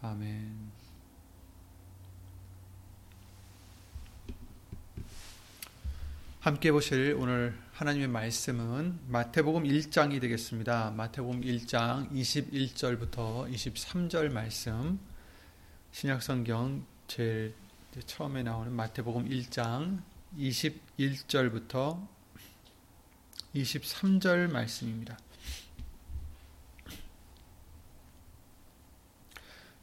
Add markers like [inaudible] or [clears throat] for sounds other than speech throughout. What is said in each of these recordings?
아멘. 함께 보실 오늘 하나님의 말씀은 마태복음 1장이 되겠습니다. 마태복음 1장 21절부터 23절 말씀. 신약성경 제일 처음에 나오는 마태복음 1장 21절부터 23절 말씀입니다.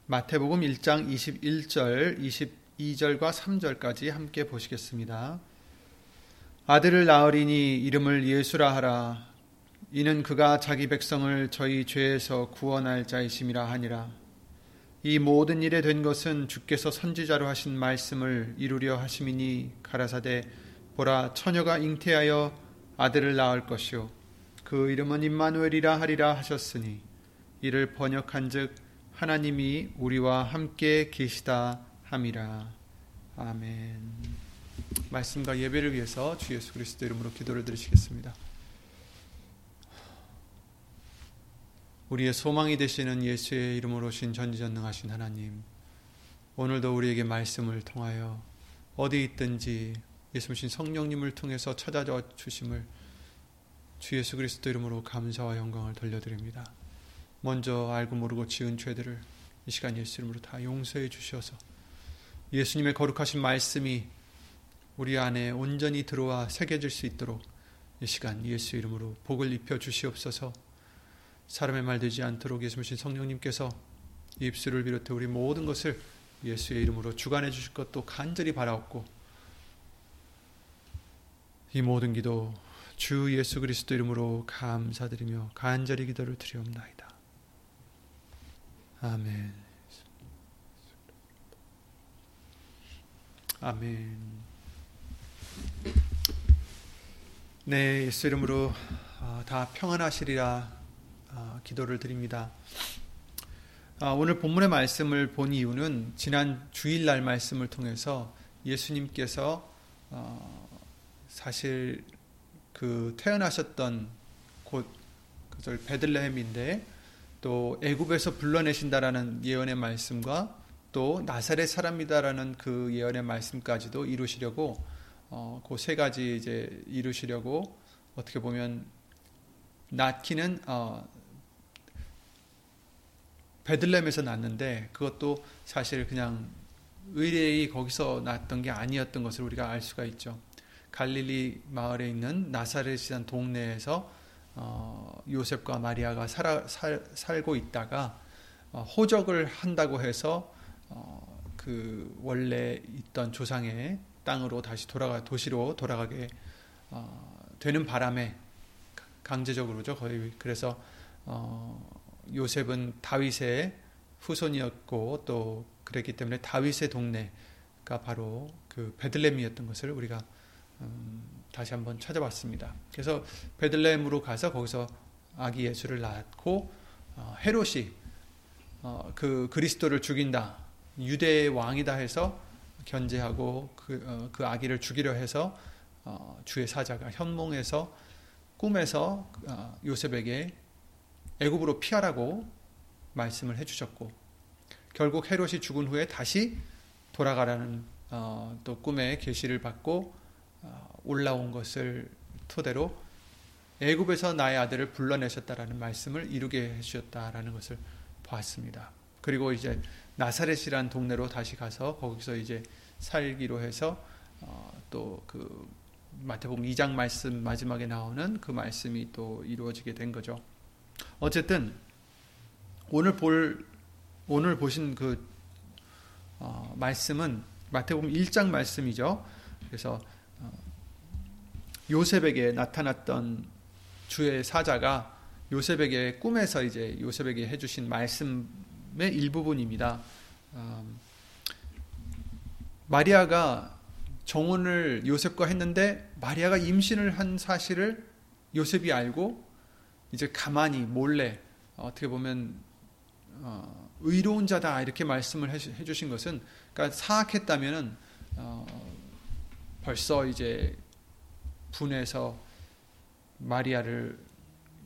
마태복음 1장 21절, 22절과 3절까지 함께 보시겠습니다. 아들을 낳으리니 이름을 예수라 하라. 이는 그가 자기 백성을 저희 죄에서 구원할 자이심이라 하니라. 이 모든 일에 된 것은 주께서 선지자로 하신 말씀을 이루려 하심이니 가라사대 보라 처녀가 잉태하여 아들을 낳을 것이요 그 이름은 임마누엘이라 하리라 하셨으니 이를 번역한즉 하나님이 우리와 함께 계시다 함이라. 아멘. 말씀과 예배를 위해서 주 예수 그리스도 이름으로 기도를 드리시겠습니다. 우리의 소망이 되시는 예수의 이름으로 오신 전지전능하신 하나님, 오늘도 우리에게 말씀을 통하여 어디 있든지 예수님 성령님을 통해서 찾아와 주심을 주 예수 그리스도 이름으로 감사와 영광을 돌려드립니다. 먼저 알고 모르고 지은 죄들을 이 시간 예수 이름으로 다 용서해 주셔서 예수님의 거룩하신 말씀이 우리 안에 온전히 들어와 새겨질 수 있도록 이 시간 예수 이름으로 복을 입혀 주시옵소서 사람의 말 되지 않도록 예수님 성령님께서 입술을 비롯해 우리 모든 것을 예수의 이름으로 주관해 주실 것도 간절히 바라옵고 이 모든 기도 주 예수 그리스도 이름으로 감사드리며 간절히 기도를 드리옵나이다. 아멘. 아멘. 네, 예수 이름으로 아, 다 평안하시리라 아, 기도를 드립니다. 아, 오늘 본문의 말씀을 본 이유는 지난 주일날 말씀을 통해서 예수님께서 어, 사실 그 태어나셨던 곳 그절 베들레헴인데 또 애굽에서 불러내신다라는 예언의 말씀과 또 나사렛 사람이다라는 그 예언의 말씀까지도 이루시려고 어, 그 세 가지 이제 이루시려고 어떻게 보면 낳기는 어, 베들렘에서 낳는데 그것도 사실 그냥 의뢰이 거기서 낳았던 게 아니었던 것을 우리가 알 수가 있죠. 갈릴리 마을에 있는 나사렛이라는 동네에서 어, 요셉과 마리아가 살아, 살, 살고 있다가 어, 호적을 한다고 해서 어, 그 원래 있던 조상의 땅으로 다시 돌아가 도시로 돌아가게 어, 되는 바람에 강제적으로죠 거의. 그래서 어, 요셉은 다윗의 후손이었고 또 그랬기 때문에 다윗의 동네가 바로 그 베들렘이었던 것을 우리가 음, 다시 한번 찾아봤습니다. 그래서 베들레헴으로 가서 거기서 아기 예수를 낳고 어, 헤롯이 어, 그 그리스도를 죽인다 유대의 왕이다 해서 견제하고 그, 어, 그 아기를 죽이려 해서 어, 주의 사자가 현몽에서 꿈에서 어, 요셉에게 애굽으로 피하라고 말씀을 해주셨고 결국 헤롯이 죽은 후에 다시 돌아가라는 어, 또 꿈의 계시를 받고 올라온 것을 토대로 애굽에서 나의 아들을 불러내셨다라는 말씀을 이루게 해주셨다라는 것을 보았습니다. 그리고 이제 나사렛이란 동네로 다시 가서 거기서 이제 살기로 해서 어, 또그 마태복음 2장 말씀 마지막에 나오는 그 말씀이 또 이루어지게 된 거죠. 어쨌든 오늘 볼 오늘 보신 그 어, 말씀은 마태복음 1장 말씀이죠. 그래서 어, 요셉에게 나타났던 주의 사자가 요셉에게 꿈에서 이제 요셉에게 해주신 말씀의 일부분입니다. 어, 마리아가 정혼을 요셉과 했는데 마리아가 임신을 한 사실을 요셉이 알고 이제 가만히 몰래 어떻게 보면 어, 의로운 자다 이렇게 말씀을 해주신 것은 그러니까 사악했다면은 어, 벌써 이제 분해서 마리아를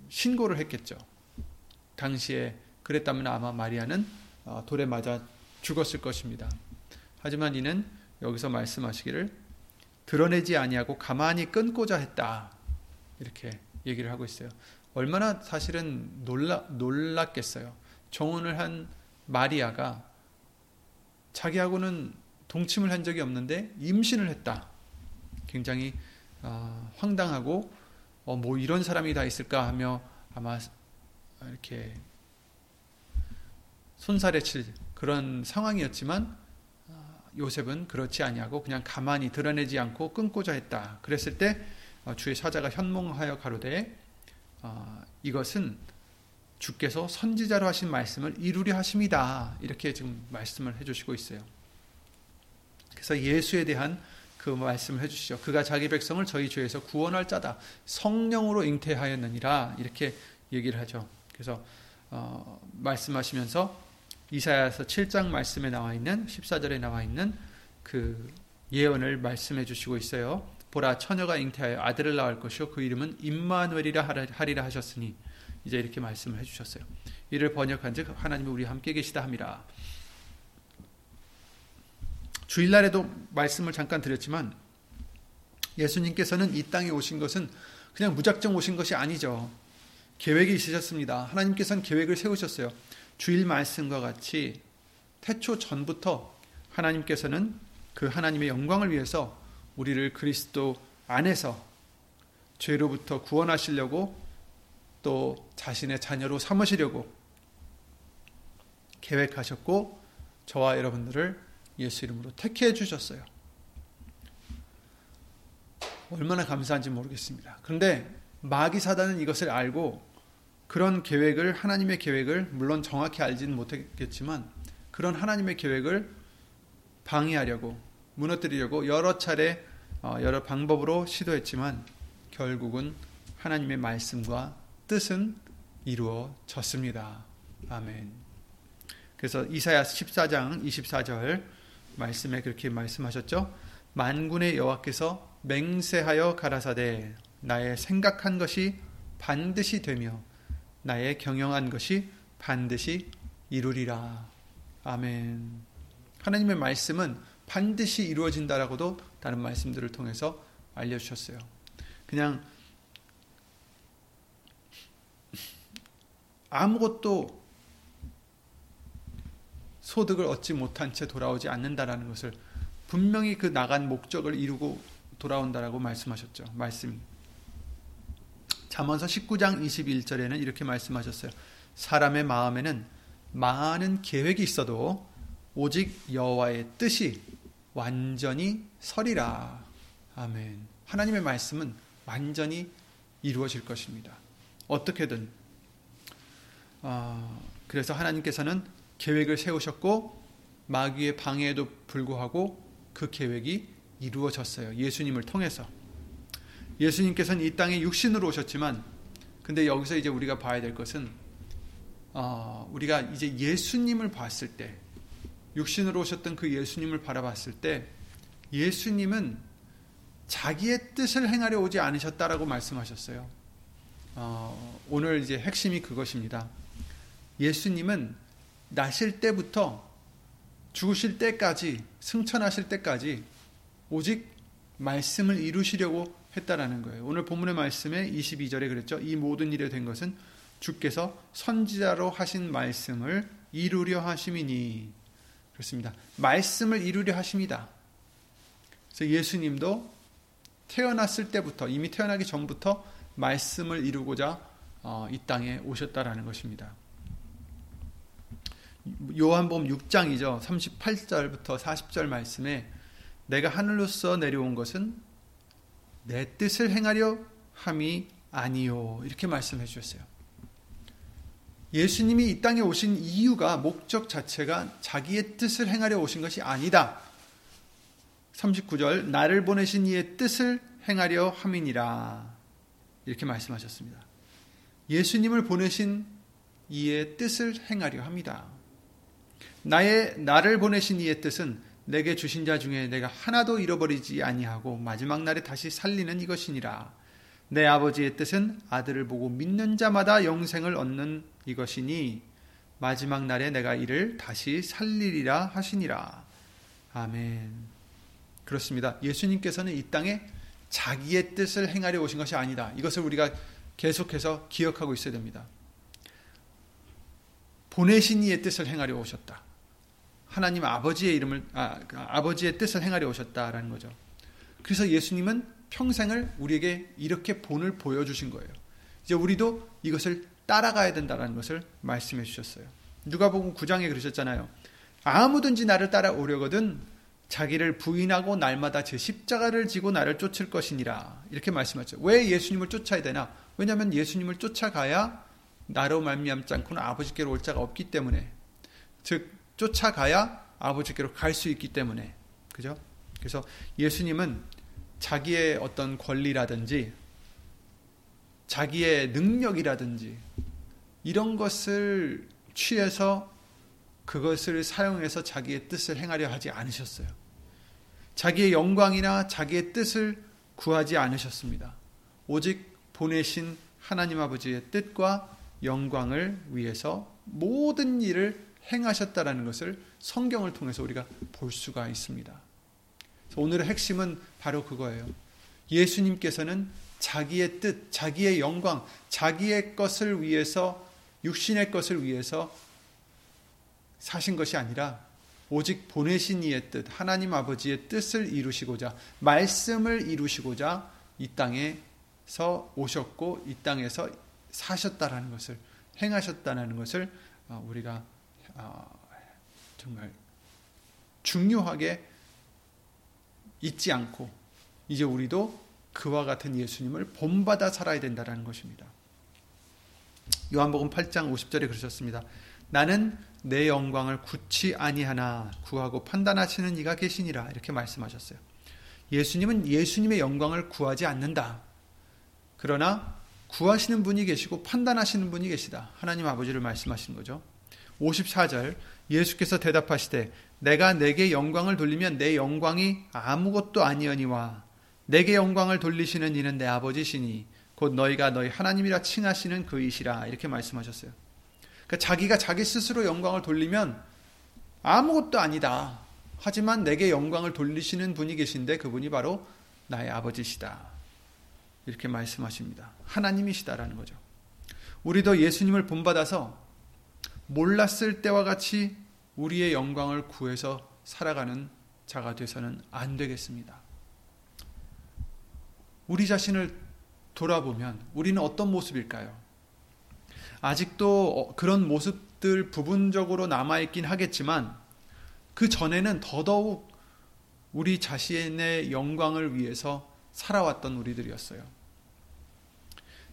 신고를 했겠죠. 당시에 그랬다면 아마 마리아는 어, 돌에 맞아 죽었을 것입니다. 하지만 이는 여기서 말씀하시기를 드러내지 아니하고 가만히 끊고자 했다. 이렇게 얘기를 하고 있어요. 얼마나 사실은 놀라, 놀랐겠어요. 정혼을 한 마리아가 자기하고는 동침을 한 적이 없는데 임신을 했다. 굉장히 어, 황당하고 어, 뭐 이런 사람이 다 있을까 하며 아마 이렇게 손살에 칠 그런 상황이었지만 어, 요셉은 그렇지 아니하고 그냥 가만히 드러내지 않고 끊고자 했다. 그랬을 때 어, 주의 사자가 현몽하여 가로되 어, 이것은 주께서 선지자로 하신 말씀을 이루려 하심이다. 이렇게 지금 말씀을 해주시고 있어요. 그래서 예수에 대한 그 말씀을 해주시죠. 그가 자기 백성을 저희 죄에서 구원할 자다. 성령으로 잉태하였느니라. 이렇게 얘기를 하죠. 그래서 어, 말씀하시면서 이사야서 7장 말씀에 나와 있는 14절에 나와 있는 그 예언을 말씀해 주시고 있어요. 보라 처녀가 잉태하여 아들을 낳을 것이요 그 이름은 임마누엘이라 하리라 하셨으니 이제 이렇게 말씀을 해 주셨어요. 이를 번역한즉 하나님이 우리 함께 계시다 함이라. 주일날에도 말씀을 잠깐 드렸지만 예수님께서는 이 땅에 오신 것은 그냥 무작정 오신 것이 아니죠. 계획이 있으셨습니다. 하나님께서는 계획을 세우셨어요. 주일 말씀과 같이 태초 전부터 하나님께서는 그 하나님의 영광을 위해서 우리를 그리스도 안에서 죄로부터 구원하시려고 또 자신의 자녀로 삼으시려고 계획하셨고 저와 여러분들을 예수 이름으로 택해 주셨어요. 얼마나 감사한지 모르겠습니다. 그런데 마귀 사단은 이것을 알고 그런 계획을 하나님의 계획을 물론 정확히 알지는 못했겠지만 그런 하나님의 계획을 방해하려고 무너뜨리려고 여러 차례 어, 여러 방법으로 시도했지만 결국은 하나님의 말씀과 뜻은 이루어졌습니다. 아멘. 그래서 이사야 14장 24절 말씀에 그렇게 말씀하셨죠. 만군의 여호와께서 맹세하여 가라사대 나의 생각한 것이 반드시 되며 나의 경영한 것이 반드시 이루리라. 아멘. 하나님의 말씀은 반드시 이루어진다라고도 다른 말씀들을 통해서 알려주셨어요. 그냥 아무것도 소득을 얻지 못한 채 돌아오지 않는다라는 것을 분명히 그 나간 목적을 이루고 돌아온다라고 말씀하셨죠. 말씀. 잠언서 19장 21절에는 이렇게 말씀하셨어요. 사람의 마음에는 많은 계획이 있어도 오직 여호와의 뜻이 완전히 서리라. 아멘. 하나님의 말씀은 완전히 이루어질 것입니다. 어떻게든 어, 그래서 하나님께서는 계획을 세우셨고 마귀의 방해에도 불구하고 그 계획이 이루어졌어요. 예수님을 통해서. 예수님께서는 이 땅에 육신으로 오셨지만 근데 여기서 이제 우리가 봐야 될 것은 어, 우리가 이제 예수님을 봤을 때 육신으로 오셨던 그 예수님을 바라봤을 때 예수님은 자기의 뜻을 행하려 오지 않으셨다라고 말씀하셨어요. 어, 오늘 이제 핵심이 그것입니다. 예수님은 나실 때부터 죽으실 때까지 승천하실 때까지 오직 말씀을 이루시려고 했다라는 거예요. 오늘 본문의 말씀에 22절에 그랬죠. 이 모든 일에 된 것은 주께서 선지자로 하신 말씀을 이루려 하심이니 그렇습니다. 말씀을 이루려 하십니다. 그래서 예수님도 태어났을 때부터 이미 태어나기 전부터 말씀을 이루고자 어, 이 땅에 오셨다라는 것입니다. 요한복음 6장이죠. 38절부터 40절 말씀에 내가 하늘로서 내려온 것은 내 뜻을 행하려 함이 아니요. 이렇게 말씀해 주셨어요. 예수님이 이 땅에 오신 이유가 목적 자체가 자기의 뜻을 행하려 오신 것이 아니다. 39절 나를 보내신 이의 뜻을 행하려 함이니라. 이렇게 말씀하셨습니다. 예수님을 보내신 이의 뜻을 행하려 합니다. 나의 나를 보내신 이의 뜻은 내게 주신 자 중에 내가 하나도 잃어버리지 아니하고 마지막 날에 다시 살리는 이것이니라. 내 아버지의 뜻은 아들을 보고 믿는 자마다 영생을 얻는 이것이니 마지막 날에 내가 이를 다시 살리리라 하시니라. 아멘. 그렇습니다. 예수님께서는 이 땅에 자기의 뜻을 행하려 오신 것이 아니다. 이것을 우리가 계속해서 기억하고 있어야 됩니다. 보내신 이의 뜻을 행하려 오셨다. 하나님 아버지의 이름을 아, 그 아버지의 뜻을 행하려 오셨다라는 거죠. 그래서 예수님은 평생을 우리에게 이렇게 본을 보여주신 거예요. 이제 우리도 이것을 따라가야 된다는 것을 말씀해 주셨어요. 누가복음 9장에 그러셨잖아요. 아무든지 나를 따라오려거든 자기를 부인하고 날마다 제 십자가를 지고 나를 쫓을 것이니라. 이렇게 말씀하죠. 왜 예수님을 쫓아야 되나? 왜냐하면 예수님을 쫓아가야 나로 말미암지 않고는 아버지께로 올 자가 없기 때문에. 즉 쫓아가야 아버지께로 갈 수 있기 때문에. 그죠? 그래서 예수님은 자기의 어떤 권리라든지 자기의 능력이라든지 이런 것을 취해서 그것을 사용해서 자기의 뜻을 행하려 하지 않으셨어요. 자기의 영광이나 자기의 뜻을 구하지 않으셨습니다. 오직 보내신 하나님 아버지의 뜻과 영광을 위해서 모든 일을 행하셨다라는 것을 성경을 통해서 우리가 볼 수가 있습니다. 오늘의 핵심은 바로 그거예요. 예수님께서는 자기의 뜻, 자기의 영광, 자기의 것을 위해서 육신의 것을 위해서 사신 것이 아니라 오직 보내신 이의 뜻, 하나님 아버지의 뜻을 이루시고자 말씀을 이루시고자 이 땅에서 오셨고 이 땅에서 사셨다라는 것을 행하셨다는 것을 어, 우리가 어, 정말 중요하게 잊지 않고 이제 우리도 그와 같은 예수님을 본받아 살아야 된다는 것입니다. 요한복음 8장 50절에 그러셨습니다. 나는 내 영광을 굳지 아니하나 구하고 판단하시는 이가 계시니라 이렇게 말씀하셨어요. 예수님은 예수님의 영광을 구하지 않는다. 그러나 구하시는 분이 계시고 판단하시는 분이 계시다. 하나님 아버지를 말씀하시는 거죠. 54절 예수께서 대답하시되 내가 내게 영광을 돌리면 내 영광이 아무것도 아니하니와 내게 영광을 돌리시는 이는 내 아버지시니 곧 너희가 너희 하나님이라 칭하시는 그이시라 이렇게 말씀하셨어요. 그러니까 자기가 자기 스스로 영광을 돌리면 아무것도 아니다. 하지만 내게 영광을 돌리시는 분이 계신데 그분이 바로 나의 아버지시다. 이렇게 말씀하십니다. 하나님이시다라는 거죠. 우리도 예수님을 본받아서 몰랐을 때와 같이 우리의 영광을 구해서 살아가는 자가 되서는 안 되겠습니다. 우리 자신을 돌아보면 우리는 어떤 모습일까요? 아직도 어, 그런 모습들 부분적으로 남아있긴 하겠지만 그 전에는 더더욱 우리 자신의 영광을 위해서 살아왔던 우리들이었어요.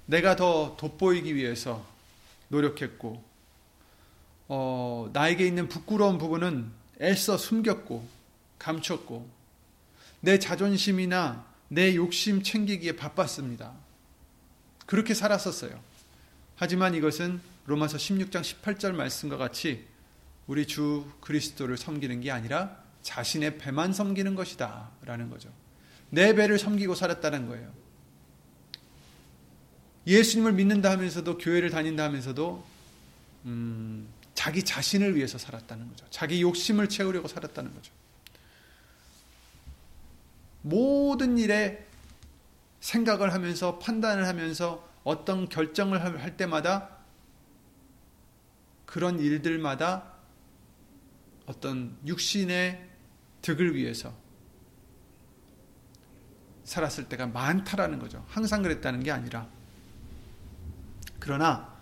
내가 더 돋보이기 위해서 노력했고, 어, 나에게 있는 부끄러운 부분은 애써 숨겼고, 감췄고, 내 자존심이나 내 욕심 챙기기에 바빴습니다. 그렇게 살았었어요. 하지만 이것은 로마서 16장 18절 말씀과 같이 우리 주 그리스도를 섬기는 게 아니라 자신의 배만 섬기는 것이다. 라는 거죠. 내 배를 섬기고 살았다는 거예요. 예수님을 믿는다 하면서도 교회를 다닌다 하면서도 음, 자기 자신을 위해서 살았다는 거죠. 자기 욕심을 채우려고 살았다는 거죠. 모든 일에 생각을 하면서 판단을 하면서 어떤 결정을 할 때마다 그런 일들마다 어떤 육신의 득을 위해서 살았을 때가 많다라는 거죠. 항상 그랬다는 게 아니라. 그러나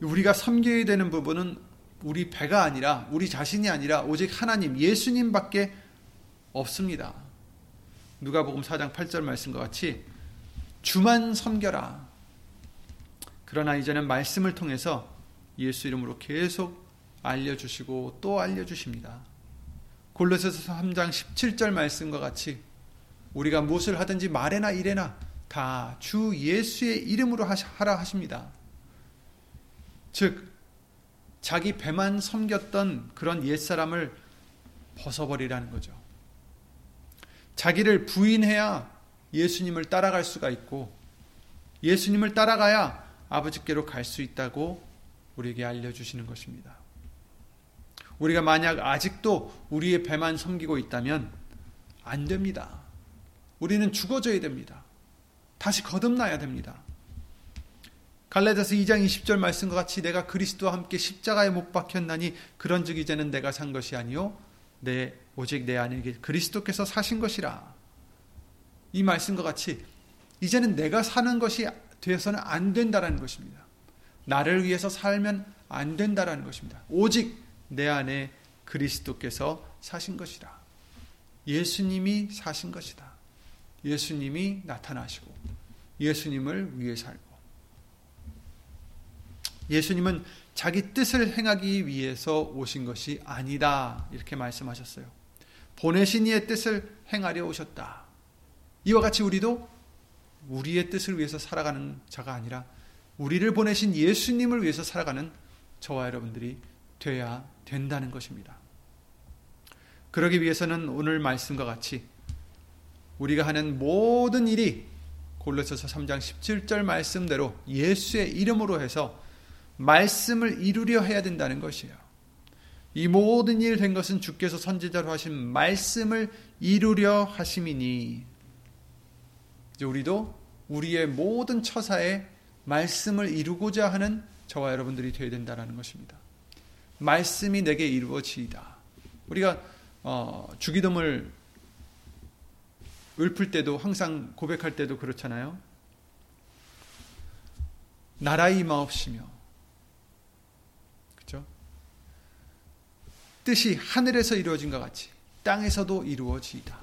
우리가 섬겨야 되는 부분은 우리 배가 아니라 우리 자신이 아니라 오직 하나님 예수님밖에 없습니다. 누가복음 4장 8절 말씀과 같이 주만 섬겨라. 그러나 이제는 말씀을 통해서 예수 이름으로 계속 알려주시고 또 알려주십니다. 골로새서 3장 17절 말씀과 같이 우리가 무엇을 하든지 말에나 일에나 다 주 예수의 이름으로 하라 하십니다. 즉 자기 배만 섬겼던 그런 옛사람을 벗어버리라는 거죠. 자기를 부인해야 예수님을 따라갈 수가 있고 예수님을 따라가야 아버지께로 갈 수 있다고 우리에게 알려주시는 것입니다. 우리가 만약 아직도 우리의 배만 섬기고 있다면 안 됩니다. 우리는 죽어져야 됩니다. 다시 거듭나야 됩니다. 갈라디아서 2장 20절 말씀과 같이 내가 그리스도와 함께 십자가에 못 박혔나니 그런즉 이제는 내가 산 것이 아니요 내 오직 내 안에 그리스도께서 사신 것이라. 이 말씀과 같이 이제는 내가 사는 것이 되어서는 안 된다라는 것입니다. 나를 위해서 살면 안 된다라는 것입니다. 오직 내 안에 그리스도께서 사신 것이다. 예수님이 사신 것이다. 예수님이 나타나시고 예수님을 위해 살고 예수님은 자기 뜻을 행하기 위해서 오신 것이 아니다. 이렇게 말씀하셨어요. 보내신 이의 뜻을 행하려 오셨다. 이와 같이 우리도 우리의 뜻을 위해서 살아가는 자가 아니라 우리를 보내신 예수님을 위해서 살아가는 저와 여러분들이 돼야 된다는 것입니다. 그러기 위해서는 오늘 말씀과 같이 우리가 하는 모든 일이 골로새서 3장 17절 말씀대로 예수의 이름으로 해서 말씀을 이루려 해야 된다는 것이에요. 이 모든 일 된 것은 주께서 선지자로 하신 말씀을 이루려 하심이니 이제 우리도 우리의 모든 처사에 말씀을 이루고자 하는 저와 여러분들이 되어야 된다는 것입니다. 말씀이 내게 이루어지이다. 우리가 어, 주기도물 읊을 때도 항상 고백할 때도 그렇잖아요. 나라의 임하옵시며 그렇죠? 뜻이 하늘에서 이루어진 것 같이 땅에서도 이루어지이다.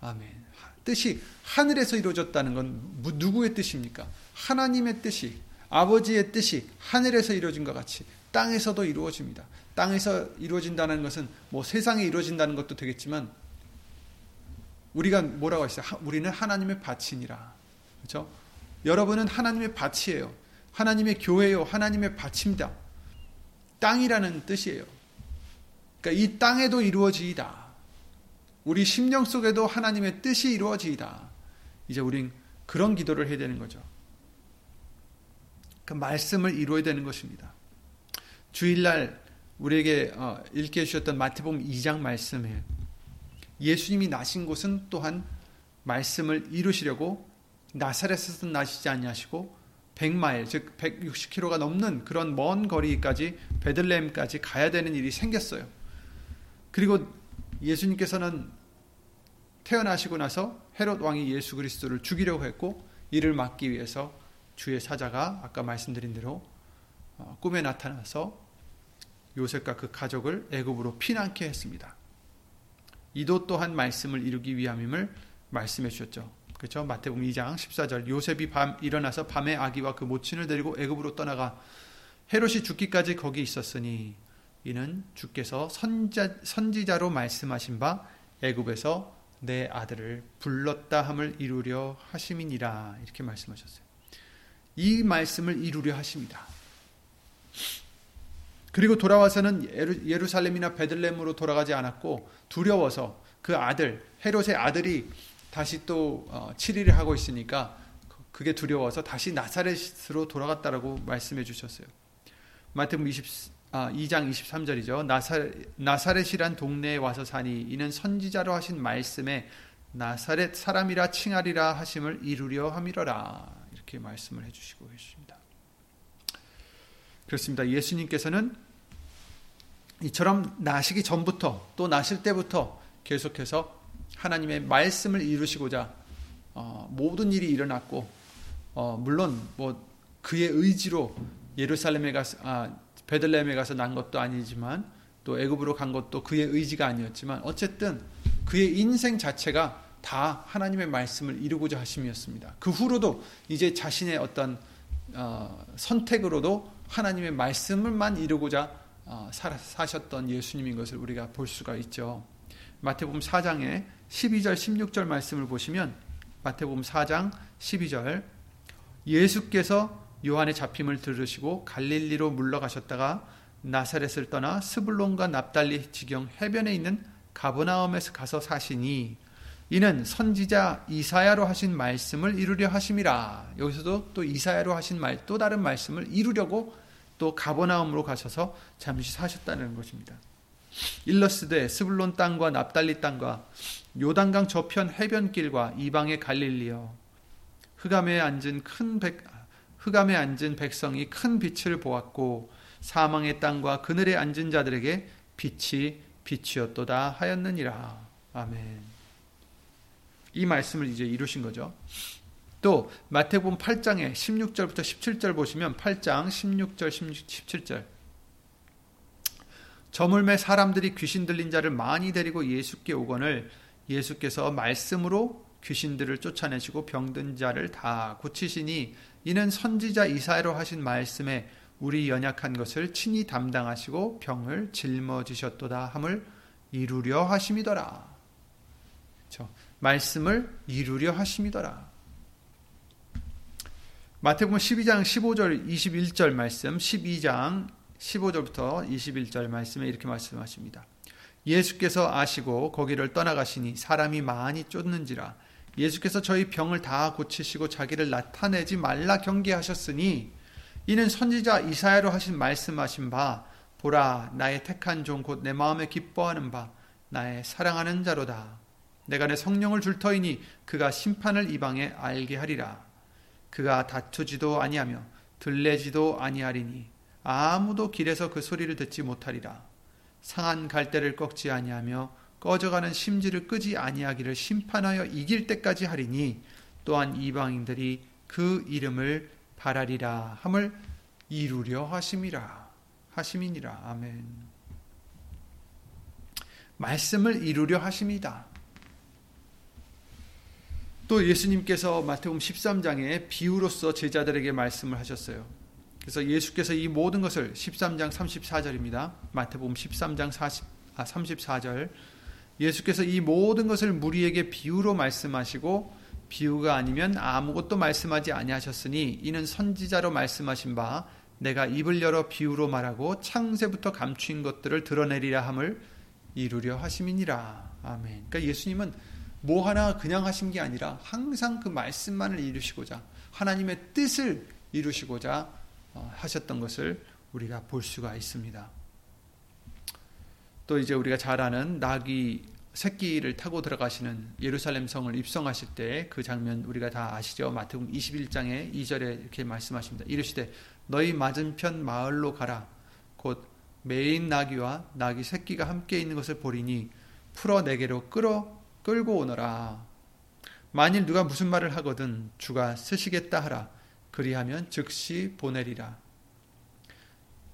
아멘. 뜻이 하늘에서 이루어졌다는 건 누구의 뜻입니까? 하나님의 뜻이 아버지의 뜻이 하늘에서 이루어진 것 같이 땅에서도 이루어집니다. 땅에서 이루어진다는 것은 뭐 세상에 이루어진다는 것도 되겠지만 우리가 뭐라고 했어요? 우리는 하나님의 밭이니라. 그렇죠? 여러분은 하나님의 밭이에요. 하나님의 교회요. 하나님의 밭입니다. 땅이라는 뜻이에요. 그러니까 이 땅에도 이루어지이다. 우리 심령 속에도 하나님의 뜻이 이루어지이다. 이제 우린 그런 기도를 해야 되는 거죠. 그 말씀을 이루어야 되는 것입니다. 주일날 우리에게 어, 읽게 해주셨던 마태복음 2장 말씀에 예수님이 나신 곳은 또한 말씀을 이루시려고 나사렛에서 나시지 아니하시고 100마일 즉 160km가 넘는 그런 먼 거리까지 베들레헴까지 가야 되는 일이 생겼어요. 그리고 예수님께서는 태어나시고 나서 헤롯 왕이 예수 그리스도를 죽이려고 했고 이를 막기 위해서 주의 사자가 아까 말씀드린 대로 어, 꿈에 나타나서 요셉과 그 가족을 애굽으로 피난케 했습니다. 이도 또한 말씀을 이루기 위함임을 말씀해 주셨죠. 그렇죠? 마태복음 2장 14절 요셉이 밤 일어나서 밤에 아기와 그 모친을 데리고 애굽으로 떠나가 헤롯이 죽기까지 거기 있었으니 이는 주께서 선자, 선지자로 말씀하신 바 애굽에서 내 아들을 불렀다 함을 이루려 하심이니라 이렇게 말씀하셨어요. 이 말씀을 이루려 하십니다. 그리고 돌아와서는 예루살렘이나 베들렘으로 돌아가지 않았고 두려워서 그 아들 헤롯의 아들이 다시 또 7일을 어, 하고 있으니까 그게 두려워서 다시 나사렛으로 돌아갔다라고 말씀해 주셨어요. 마태복음 20, 아, 2장 23절이죠. 나사, 나사렛이란 동네에 와서 사니 이는 선지자로 하신 말씀에 나사렛 사람이라 칭하리라 하심을 이루려 함이러라 이렇게 말씀을 해주시고 계십니다. 그렇습니다. 예수님께서는 이처럼 나시기 전부터 또 나실 때부터 계속해서 하나님의 말씀을 이루시고자 어, 모든 일이 일어났고 어, 물론 뭐 그의 의지로 예루살렘에 가서 아, 베들레헴에 가서 난 것도 아니지만 또 애굽으로 간 것도 그의 의지가 아니었지만 어쨌든 그의 인생 자체가 다 하나님의 말씀을 이루고자 하심이었습니다. 그 후로도 이제 자신의 어떤 어, 선택으로도 하나님의 말씀을만 이루고자 어, 사셨던 예수님인 것을 우리가 볼 수가 있죠. 마태복음 4장에 12절 16절 말씀을 보시면 마태복음 4장 12절 예수께서 요한의 잡힘을 들으시고 갈릴리로 물러가셨다가 나사렛을 떠나 스불론과 납달리 지경 해변에 있는 가버나움에 서 가서 사시니 이는 선지자 이사야로 하신 말씀을 이루려 하심이라. 여기서도 또 이사야로 하신 말, 또 다른 말씀을 이루려고 또 가버나움으로 가셔서 잠시 사셨다는 것입니다. 일러스되 스불론 땅과 납달리 땅과 요단강 저편 해변길과 이방의 갈릴리여 흑암에 앉은 큰 백, 흑암에 앉은 백성이 큰 빛을 보았고 사망의 땅과 그늘에 앉은 자들에게 빛이 빛이었도다 하였느니라. 아멘. 이 말씀을 이제 이루신 거죠. 또 마태복음 8장에 16절부터 17절 보시면 8장 16절 17절 저물매 사람들이 귀신 들린 자를 많이 데리고 예수께 오거늘 예수께서 말씀으로 귀신들을 쫓아내시고 병든 자를 다 고치시니 이는 선지자 이사야로 하신 말씀에 우리 연약한 것을 친히 담당하시고 병을 짊어지셨도다 함을 이루려 하심이더라. 그렇죠? 말씀을 이루려 하심이더라. 마태복음 12장 15절 21절 말씀 12장 15절부터 21절 말씀에 이렇게 말씀하십니다. 예수께서 아시고 거기를 떠나가시니 사람이 많이 쫓는지라 예수께서 저희 병을 다 고치시고 자기를 나타내지 말라 경계하셨으니 이는 선지자 이사야로 하신 말씀하신 바 보라 나의 택한 종 곧 내 마음에 기뻐하는 바 나의 사랑하는 자로다 내가 내 성령을 줄 터이니 그가 심판을 이방에 알게 하리라. 그가 다투지도 아니하며 들레지도 아니하리니 아무도 길에서 그 소리를 듣지 못하리라. 상한 갈대를 꺾지 아니하며 꺼져가는 심지를 끄지 아니하기를 심판하여 이길 때까지 하리니 또한 이방인들이 그 이름을 바라리라 함을 이루려 하심이라 하심이니라 아멘. 말씀을 이루려 하심이다. 또 예수님께서 마태복음 13장에 비유로서 제자들에게 말씀을 하셨어요. 그래서 예수께서 이 모든 것을 13장 34절입니다. 마태복음 13장 40, 아, 34절 예수께서 이 모든 것을 무리에게 비유로 말씀하시고 비유가 아니면 아무것도 말씀하지 아니하셨으니 이는 선지자로 말씀하신 바 내가 입을 열어 비유로 말하고 창세부터 감추인 것들을 드러내리라 함을 이루려 하심이니라. 아멘. 그러니까 예수님은 뭐 하나 그냥 하신 게 아니라 항상 그 말씀만을 이루시고자 하나님의 뜻을 이루시고자 어, 하셨던 것을 우리가 볼 수가 있습니다. 또 이제 우리가 잘 아는 낙이 새끼를 타고 들어가시는 예루살렘 성을 입성하실 때 그 장면 우리가 다 아시죠? 마태복음 21장에 2절에 이렇게 말씀하십니다. 이르시되 너희 맞은편 마을로 가라. 곧 메인 나귀와 나귀 새끼가 함께 있는 것을 보리니 풀어 내게로 끌어 끌고 오너라. 만일 누가 무슨 말을 하거든 주가 쓰시겠다 하라. 그리하면 즉시 보내리라.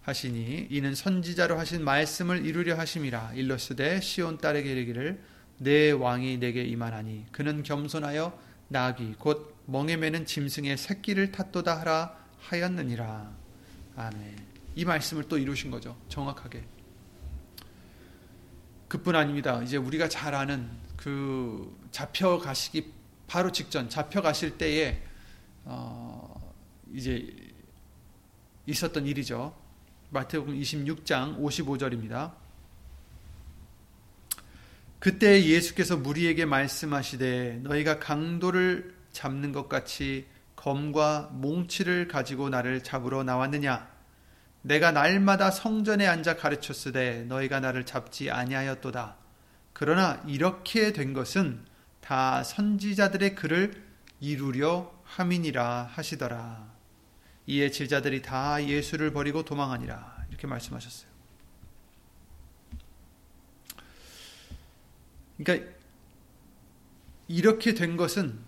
하시니 이는 선지자로 하신 말씀을 이루려 하심이라. 일러스되 시온 딸에게 이르기를 내 왕이 내게 임하나니 그는 겸손하여 나귀 곧 멍에 매는 짐승의 새끼를 탔도다 하라 하였느니라. 아멘. 이 말씀을 또 이루신 거죠. 정확하게. 그뿐 아닙니다. 이제 우리가 잘 아는 그 잡혀가시기 바로 직전 잡혀가실 때에 어 이제 있었던 일이죠. 마태복음 26장 55절입니다. 그때 예수께서 무리에게 말씀하시되 너희가 강도를 잡는 것 같이 검과 몽치를 가지고 나를 잡으러 나왔느냐 내가 날마다 성전에 앉아 가르쳤으되 너희가 나를 잡지 아니하였도다 그러나 이렇게 된 것은 다 선지자들의 글을 이루려 함이니라 하시더라. 이에 제자들이 다 예수를 버리고 도망하니라. 이렇게 말씀하셨어요. 그러니까 이렇게 된 것은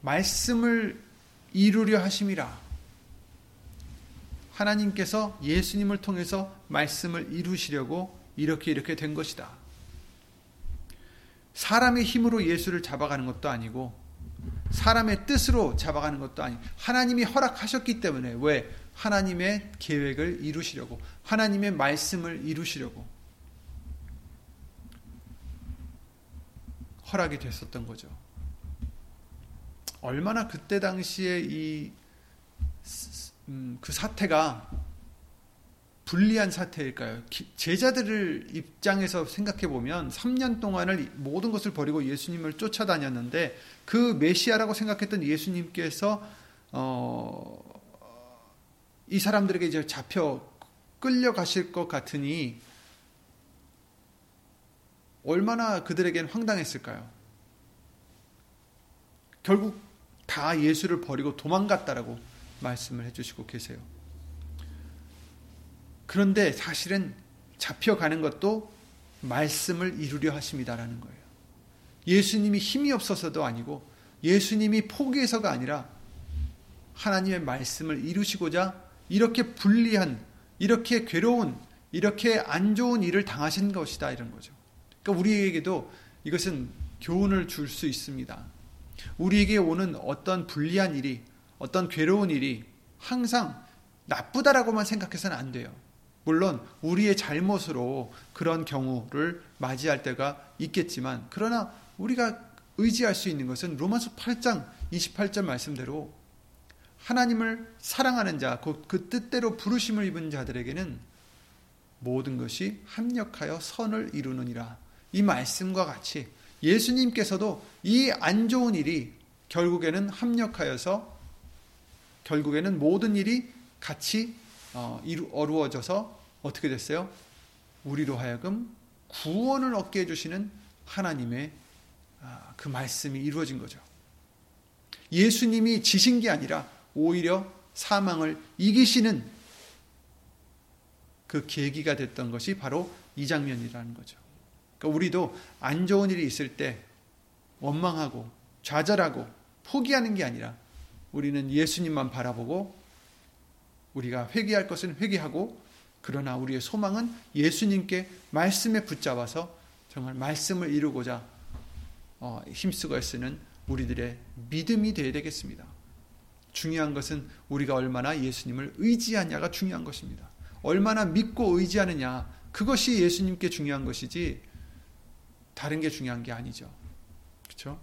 말씀을 이루려 하심이라. 하나님께서 예수님을 통해서 말씀을 이루시려고 이렇게 이렇게 된 것이다. 사람의 힘으로 예수를 잡아가는 것도 아니고 사람의 뜻으로 잡아가는 것도 아니 하나님이 허락하셨기 때문에 왜 하나님의 계획을 이루시려고 하나님의 말씀을 이루시려고 허락이 됐었던 거죠. 얼마나 그때 당시에 이그 음, 그 사태가 불리한 사태일까요? 제자들을 입장에서 생각해 보면 3년 동안을 모든 것을 버리고 예수님을 쫓아다녔는데 그 메시아라고 생각했던 예수님께서 어, 이 사람들에게 이제 잡혀 끌려가실 것 같으니 얼마나 그들에겐 황당했을까요? 결국 다 예수를 버리고 도망갔다라고 말씀을 해주시고 계세요. 그런데 사실은 잡혀가는 것도 말씀을 이루려 하십니다라는 거예요. 예수님이 힘이 없어서도 아니고 예수님이 포기해서가 아니라 하나님의 말씀을 이루시고자 이렇게 불리한, 이렇게 괴로운, 이렇게 안 좋은 일을 당하신 것이다 이런 거죠. 그러니까 우리에게도 이것은 교훈을 줄 수 있습니다. 우리에게 오는 어떤 불리한 일이, 어떤 괴로운 일이 항상 나쁘다라고만 생각해서는 안 돼요. 물론 우리의 잘못으로 그런 경우를 맞이할 때가 있겠지만 그러나 우리가 의지할 수 있는 것은 로마서 8장 28절 말씀대로 하나님을 사랑하는 자, 그, 그 뜻대로 부르심을 입은 자들에게는 모든 것이 합력하여 선을 이루느니라. 이 말씀과 같이 예수님께서도 이 안 좋은 일이 결국에는 합력하여서 결국에는 모든 일이 같이 어, 어루어져서 어떻게 됐어요? 우리로 하여금 구원을 얻게 해주시는 하나님의 아, 그 말씀이 이루어진 거죠. 예수님이 지신 게 아니라 오히려 사망을 이기시는 그 계기가 됐던 것이 바로 이 장면이라는 거죠. 그러니까 우리도 안 좋은 일이 있을 때 원망하고 좌절하고 포기하는 게 아니라 우리는 예수님만 바라보고 우리가 회개할 것은 회개하고 그러나 우리의 소망은 예수님께 말씀에 붙잡아서 정말 말씀을 이루고자 어, 힘쓰고 쓰는 우리들의 믿음이 되어야 되겠습니다. 중요한 것은 우리가 얼마나 예수님을 의지하냐가 중요한 것입니다. 얼마나 믿고 의지하느냐 그것이 예수님께 중요한 것이지 다른 게 중요한 게 아니죠. 그렇죠?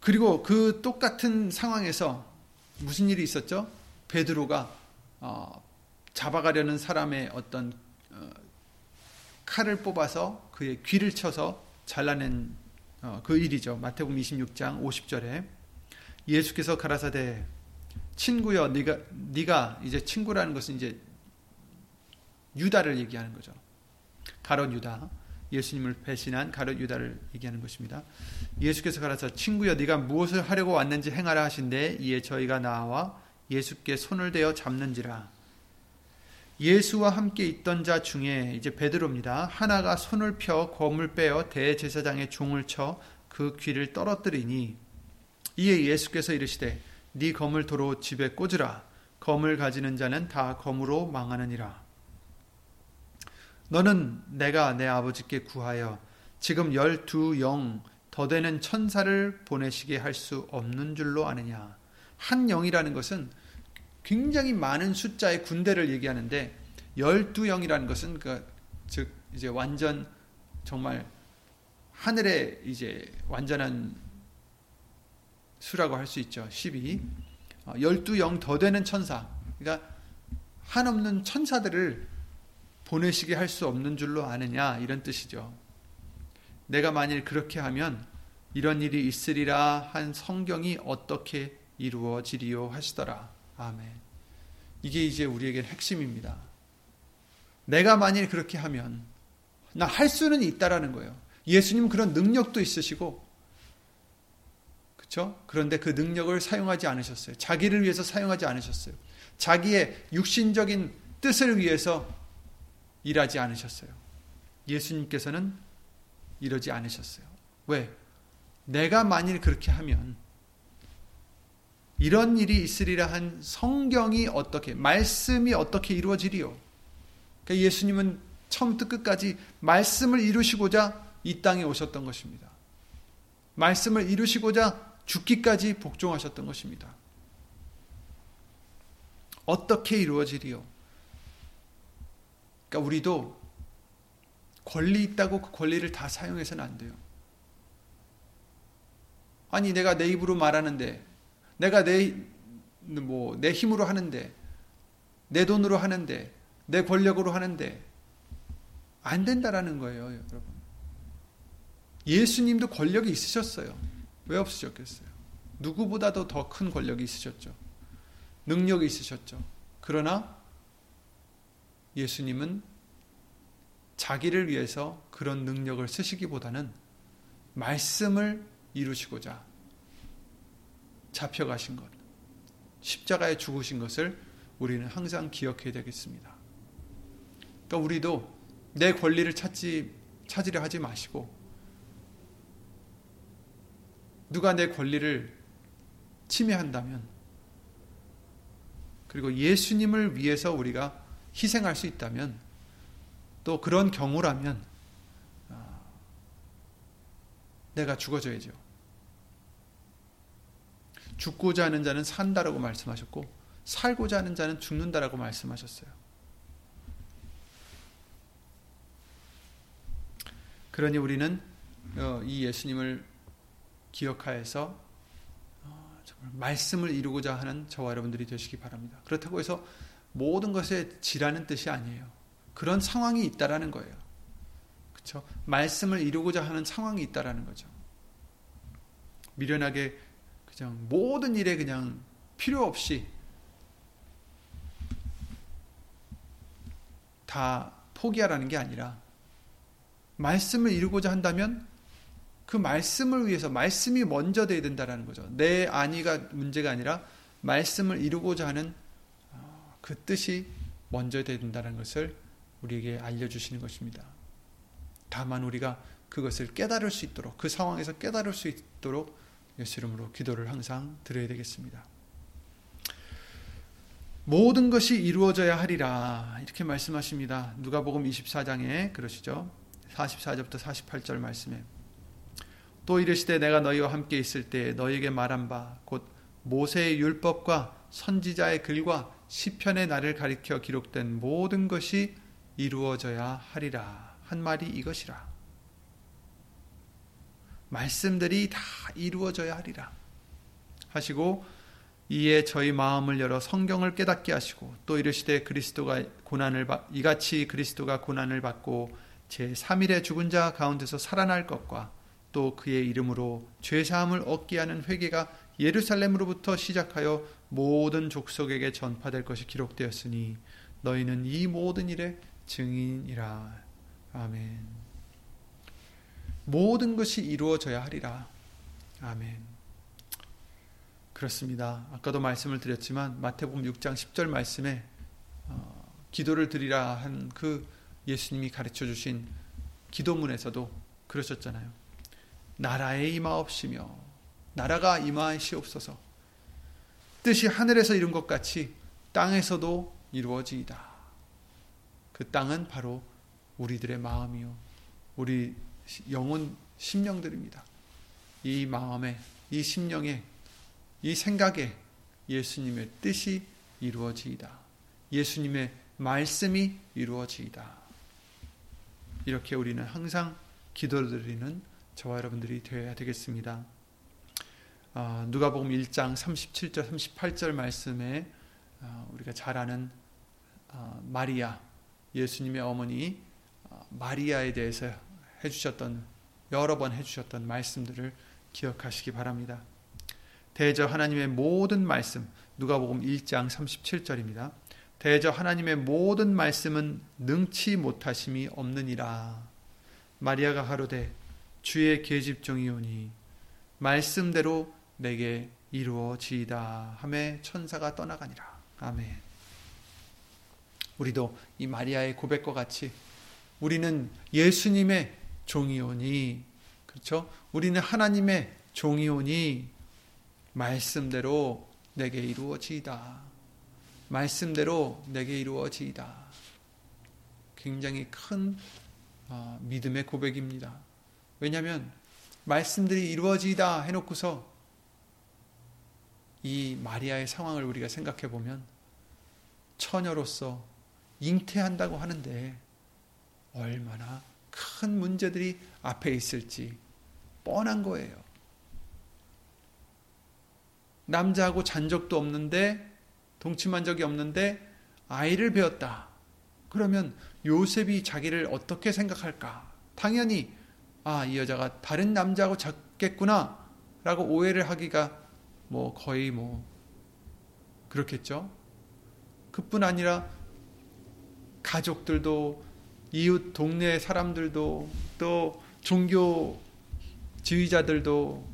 그리고 그 똑같은 상황에서 무슨 일이 있었죠? 베드로가 어, 잡아가려는 사람의 어떤 어, 칼을 뽑아서 그의 귀를 쳐서 잘라낸 어, 그 일이죠. 마태복음 26장 50절에 예수께서 가라사대 친구여 네가 네가 이제 친구라는 것은 이제 유다를 얘기하는 거죠. 가롯 유다. 예수님을 배신한 가롯 유다를 얘기하는 것입니다. 예수께서 가라사 친구여 네가 무엇을 하려고 왔는지 행하라 하신데 이에 저희가 나와 예수께 손을 대어 잡는지라. 예수와 함께 있던 자 중에 이제 베드로입니다. 하나가 손을 펴 검을 빼어 대제사장의 종을 쳐 그 귀를 떨어뜨리니 이에 예수께서 이르시되 네 검을 도로 집에 꽂으라 검을 가지는 자는 다 검으로 망하느니라. 너는 내가 내 아버지께 구하여 지금 열두 영 더 되는 천사를 보내시게 할 수 없는 줄로 아느냐. 한 영이라는 것은 굉장히 많은 숫자의 군대를 얘기하는데 열두 영이라는 것은 그, 즉 이제 완전 정말 하늘의 이제 완전한 수라고 할 수 있죠. 12. 어, 열두 영 더 되는 천사. 그러니까 한없는 천사들을 보내시게 할 수 없는 줄로 아느냐 이런 뜻이죠. 내가 만일 그렇게 하면 이런 일이 있으리라 한 성경이 어떻게 이루어지리요 하시더라. 아멘. 이게 이제 우리에게 핵심입니다. 내가 만일 그렇게 하면 나 할 수는 있다라는 거예요. 예수님 그런 능력도 있으시고 그렇죠? 그런데 그 능력을 사용하지 않으셨어요. 자기를 위해서 사용하지 않으셨어요. 자기의 육신적인 뜻을 위해서 일하지 않으셨어요. 예수님께서는 이러지 않으셨어요. 왜? 내가 만일 그렇게 하면 이런 일이 있으리라 한 성경이 어떻게, 말씀이 어떻게 이루어지리요? 그러니까 예수님은 처음부터 끝까지 말씀을 이루시고자 이 땅에 오셨던 것입니다. 말씀을 이루시고자 죽기까지 복종하셨던 것입니다. 어떻게 이루어지리요? 그러니까 우리도 권리 있다고 그 권리를 다 사용해서는 안 돼요. 아니 내가 내 입으로 말하는데 내가 내 뭐 내 힘으로 하는데 내 돈으로 하는데 내 권력으로 하는데 안 된다라는 거예요, 여러분. 예수님도 권력이 있으셨어요. 왜 없으셨겠어요? 누구보다도 더 큰 권력이 있으셨죠. 능력이 있으셨죠. 그러나 예수님은 자기를 위해서 그런 능력을 쓰시기보다는 말씀을 이루시고자 잡혀가신 것, 십자가에 죽으신 것을 우리는 항상 기억해야 되겠습니다. 그러니까 우리도 내 권리를 찾지 찾으려 하지 마시고 누가 내 권리를 침해한다면 그리고 예수님을 위해서 우리가 희생할 수 있다면 또 그런 경우라면 아, 내가 죽어져야죠. 죽고자 하는 자는 산다라고 말씀하셨고 살고자 하는 자는 죽는다라고 말씀하셨어요. 그러니 우리는 어, 이 예수님을 기억하여서 어, 말씀을 이루고자 하는 저와 여러분들이 되시기 바랍니다. 그렇다고 해서 모든 것에 지라는 뜻이 아니에요. 그런 상황이 있다라는 거예요. 그렇죠? 말씀을 이루고자 하는 상황이 있다라는 거죠. 미련하게 그냥 모든 일에 그냥 필요 없이 다 포기하라는 게 아니라 말씀을 이루고자 한다면 그 말씀을 위해서 말씀이 먼저 돼야 된다라는 거죠. 내 안위가 문제가 아니라 말씀을 이루고자 하는 어, 그 뜻이 먼저 된다는 것을 우리에게 알려주시는 것입니다. 다만 우리가 그것을 깨달을 수 있도록 그 상황에서 깨달을 수 있도록 예수 이름으로 기도를 항상 드려야 되겠습니다. 모든 것이 이루어져야 하리라 이렇게 말씀하십니다. 누가복음 24장에 그러시죠. 44절부터 48절 말씀에 또 이르시되 내가 너희와 함께 있을 때 너희에게 말한 바 곧 모세의 율법과 선지자의 글과 시편의 날을 가리켜 기록된 모든 것이 이루어져야 하리라. 한 말이 이것이라. 말씀들이 다 이루어져야 하리라. 하시고 이에 저희 마음을 열어 성경을 깨닫게 하시고 또 이르시되 그리스도가 고난을 받 이같이 그리스도가 고난을 받고 제 3일에 죽은 자 가운데서 살아날 것과 또 그의 이름으로 죄 사함을 얻게 하는 회개가 예루살렘으로부터 시작하여 모든 족속에게 전파될 것이 기록되었으니 너희는 이 모든 일의 증인이라 아멘. 모든 것이 이루어져야 하리라. 아멘. 그렇습니다. 아까도 말씀을 드렸지만 마태복음 6장 10절 말씀에 어, 기도를 드리라 한 그 예수님이 가르쳐 주신 기도문에서도 그러셨잖아요. 나라에 임하옵시며 나라가 임하시옵소서. 뜻이 하늘에서 이룬 것 같이 땅에서도 이루어지이다. 그 땅은 바로 우리들의 마음이요. 우리 영혼 심령들입니다. 이 마음에, 이 심령에, 이 생각에 예수님의 뜻이 이루어지이다. 예수님의 말씀이 이루어지이다. 이렇게 우리는 항상 기도드리는 저와 여러분들이 되어야 되겠습니다. 어, 누가복음 1장 37절 38절 말씀에 어, 우리가 잘 아는 어, 마리아 예수님의 어머니 어, 마리아에 대해서 해주셨던 여러 번 해주셨던 말씀들을 기억하시기 바랍니다. 대저 하나님의 모든 말씀 누가복음 1장 37절입니다. 대저 하나님의 모든 말씀은 능치 못하심이 없느니라. 마리아가 하루되 주의 계집종이오니 말씀대로 내게 이루어지이다 함에 천사가 떠나가니라. 아멘. 우리도 이 마리아의 고백과 같이 우리는 예수님의 종이오니 그렇죠? 우리는 하나님의 종이오니 말씀대로 내게 이루어지이다. 말씀대로 내게 이루어지이다. 굉장히 큰 어, 믿음의 고백입니다. 왜냐하면 말씀들이 이루어지다 해놓고서 이 마리아의 상황을 우리가 생각해 보면 처녀로서 잉태한다고 하는데 얼마나 큰 문제들이 앞에 있을지 뻔한 거예요. 남자하고 잔 적도 없는데 동침한 적이 없는데 아이를 배웠다. 그러면 요셉이 자기를 어떻게 생각할까? 당연히 아, 이 여자가 다른 남자하고 잤겠구나 라고 오해를 하기가 뭐 거의 뭐 그렇겠죠. 그뿐 아니라 가족들도 이웃 동네 사람들도 또 종교 지휘자들도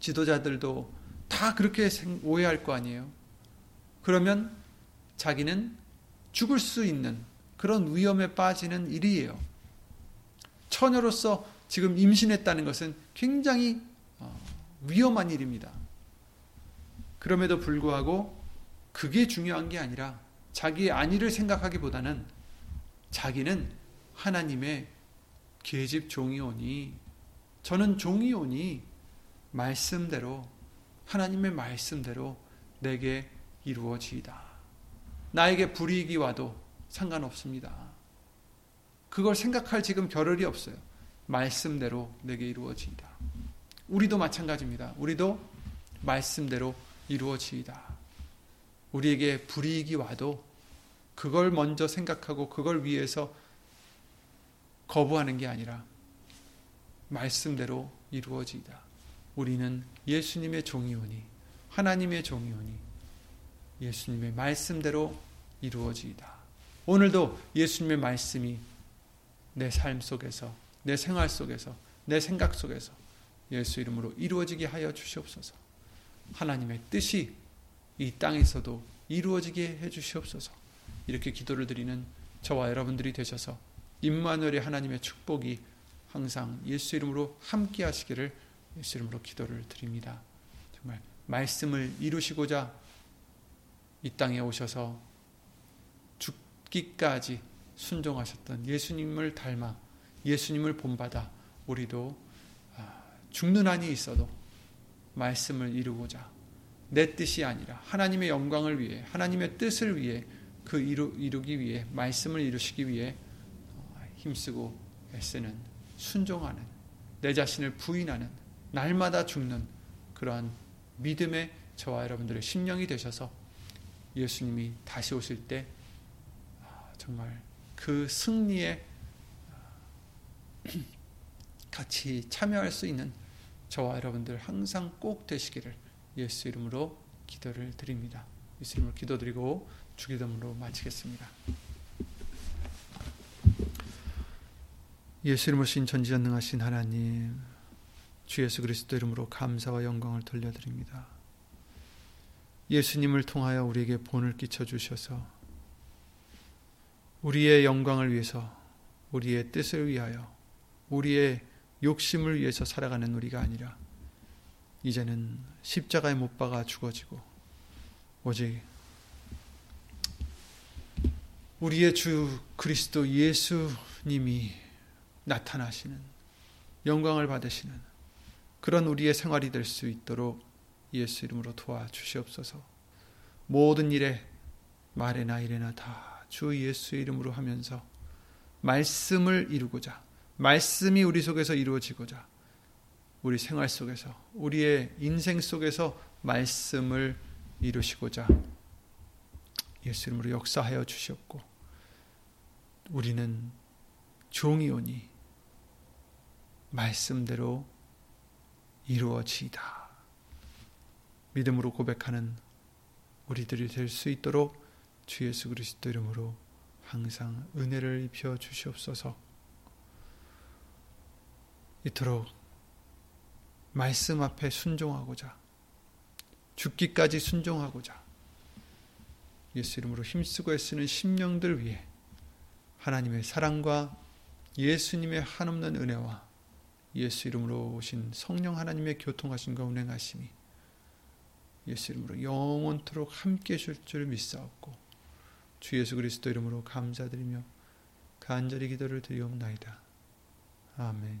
지도자들도 다 그렇게 오해할 거 아니에요. 그러면 자기는 죽을 수 있는 그런 위험에 빠지는 일이에요. 처녀로서 지금 임신했다는 것은 굉장히 어, 위험한 일입니다. 그럼에도 불구하고 그게 중요한 게 아니라 자기의 안위를 생각하기보다는 자기는 하나님의 계집 종이오니 저는 종이오니 말씀대로 하나님의 말씀대로 내게 이루어지이다. 나에게 불이익이 와도 상관없습니다. 그걸 생각할 지금 겨를이 없어요. 말씀대로 내게 이루어지이다. 우리도 마찬가지입니다. 우리도 말씀대로 이루어지이다. 우리에게 불이익이 와도 그걸 먼저 생각하고 그걸 위해서 거부하는 게 아니라 말씀대로 이루어지이다. 우리는 예수님의 종이오니 하나님의 종이오니 예수님의 말씀대로 이루어지이다. 오늘도 예수님의 말씀이 내 삶 속에서 내 생활 속에서 내 생각 속에서 예수 이름으로 이루어지게 하여 주시옵소서. 하나님의 뜻이 이 땅에서도 이루어지게 해 주시옵소서. 이렇게 기도를 드리는 저와 여러분들이 되셔서 임마누엘의 하나님의 축복이 항상 예수 이름으로 함께 하시기를 예수 이름으로 기도를 드립니다. 정말 말씀을 이루시고자 이 땅에 오셔서 죽기까지 순종하셨던 예수님을 닮아 예수님을 본받아 우리도 아, 죽는 한이 있어도 말씀을 이루고자 내 뜻이 아니라 하나님의 영광을 위해 하나님의 뜻을 위해 그 이루, 이루기 위해 말씀을 이루시기 위해 어, 힘쓰고 애쓰는 순종하는 내 자신을 부인하는 날마다 죽는 그러한 믿음의 저와 여러분들의 심령이 되셔서 예수님이 다시 오실 때 아, 정말 그 승리에 아, 같이 참여할 수 있는 저와 여러분들 항상 꼭 되시기를 예수 이름으로 기도를 드립니다. 예수 이름으로 기도드리고 주기도문으로 마치겠습니다. 예수 이름으로 신 전지전능하신 하나님 주 예수 그리스도 이름으로 감사와 영광을 돌려드립니다. 예수님을 통하여 우리에게 본을 끼쳐 주셔서 우리의 영광을 위해서 우리의 뜻을 위하여 우리의 욕심을 위해서 살아가는 우리가 아니라 이제는 십자가에 못 박아 죽어지고 오직 우리의 주 그리스도 예수님이 나타나시는 영광을 받으시는 그런 우리의 생활이 될 수 있도록 예수 이름으로 도와주시옵소서. 모든 일에 말에나 일에나 다 주 예수 이름으로 하면서 말씀을 이루고자 말씀이 우리 속에서 이루어지고자 우리 생활 속에서 우리의 인생 속에서 말씀을 이루시고자 예수 이름으로 역사하여 주시옵고 우리는 종이오니 말씀대로 이루어지다. 믿음으로 고백하는 우리들이 될 수 있도록 주 예수 그리스도 이름으로 항상 은혜를 입혀 주시옵소서. 이토록 말씀 앞에 순종하고자 죽기까지 순종하고자 예수 이름으로 힘쓰고 애쓰는 심령들 위해 하나님의 사랑과 예수님의 한없는 은혜와 예수 이름으로 오신 성령 하나님의 교통하신과 운행하심이 예수 이름으로 영원토록 함께 해줄 줄 믿사옵고 주 예수 그리스도 이름으로 감사드리며 간절히 기도를 드리옵나이다. 아멘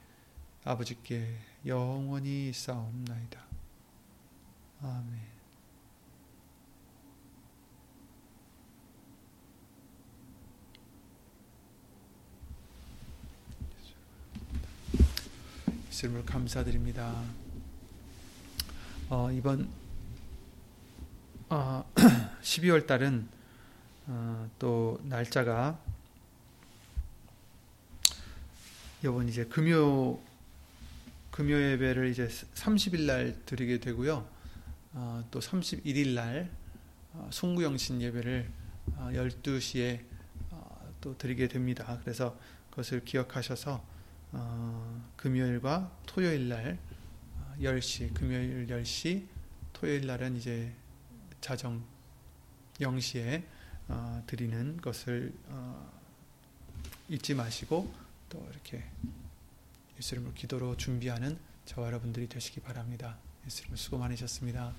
아버지께 영원히 싸움나이다. 아멘 예수님을 감사드립니다. 어, 이번 어, [clears throat] 12월 달은 어, 또 날짜가 이번 이제 금요 금요 예배를 이제 30일 날 드리게 되고요. 어, 또 31일 날 어, 송구영신 예배를 어, 12시에 어, 또 드리게 됩니다. 그래서 그것을 기억하셔서 어, 금요일과 토요일 날 10시, 어, 금요일 10시, 토요일 날은 이제 자정 0시에 어, 드리는 것을 어, 잊지 마시고 또 이렇게 예수님을 기도로 준비하는 저와 여러분들이 되시기 바랍니다. 예수님 수고 많으셨습니다.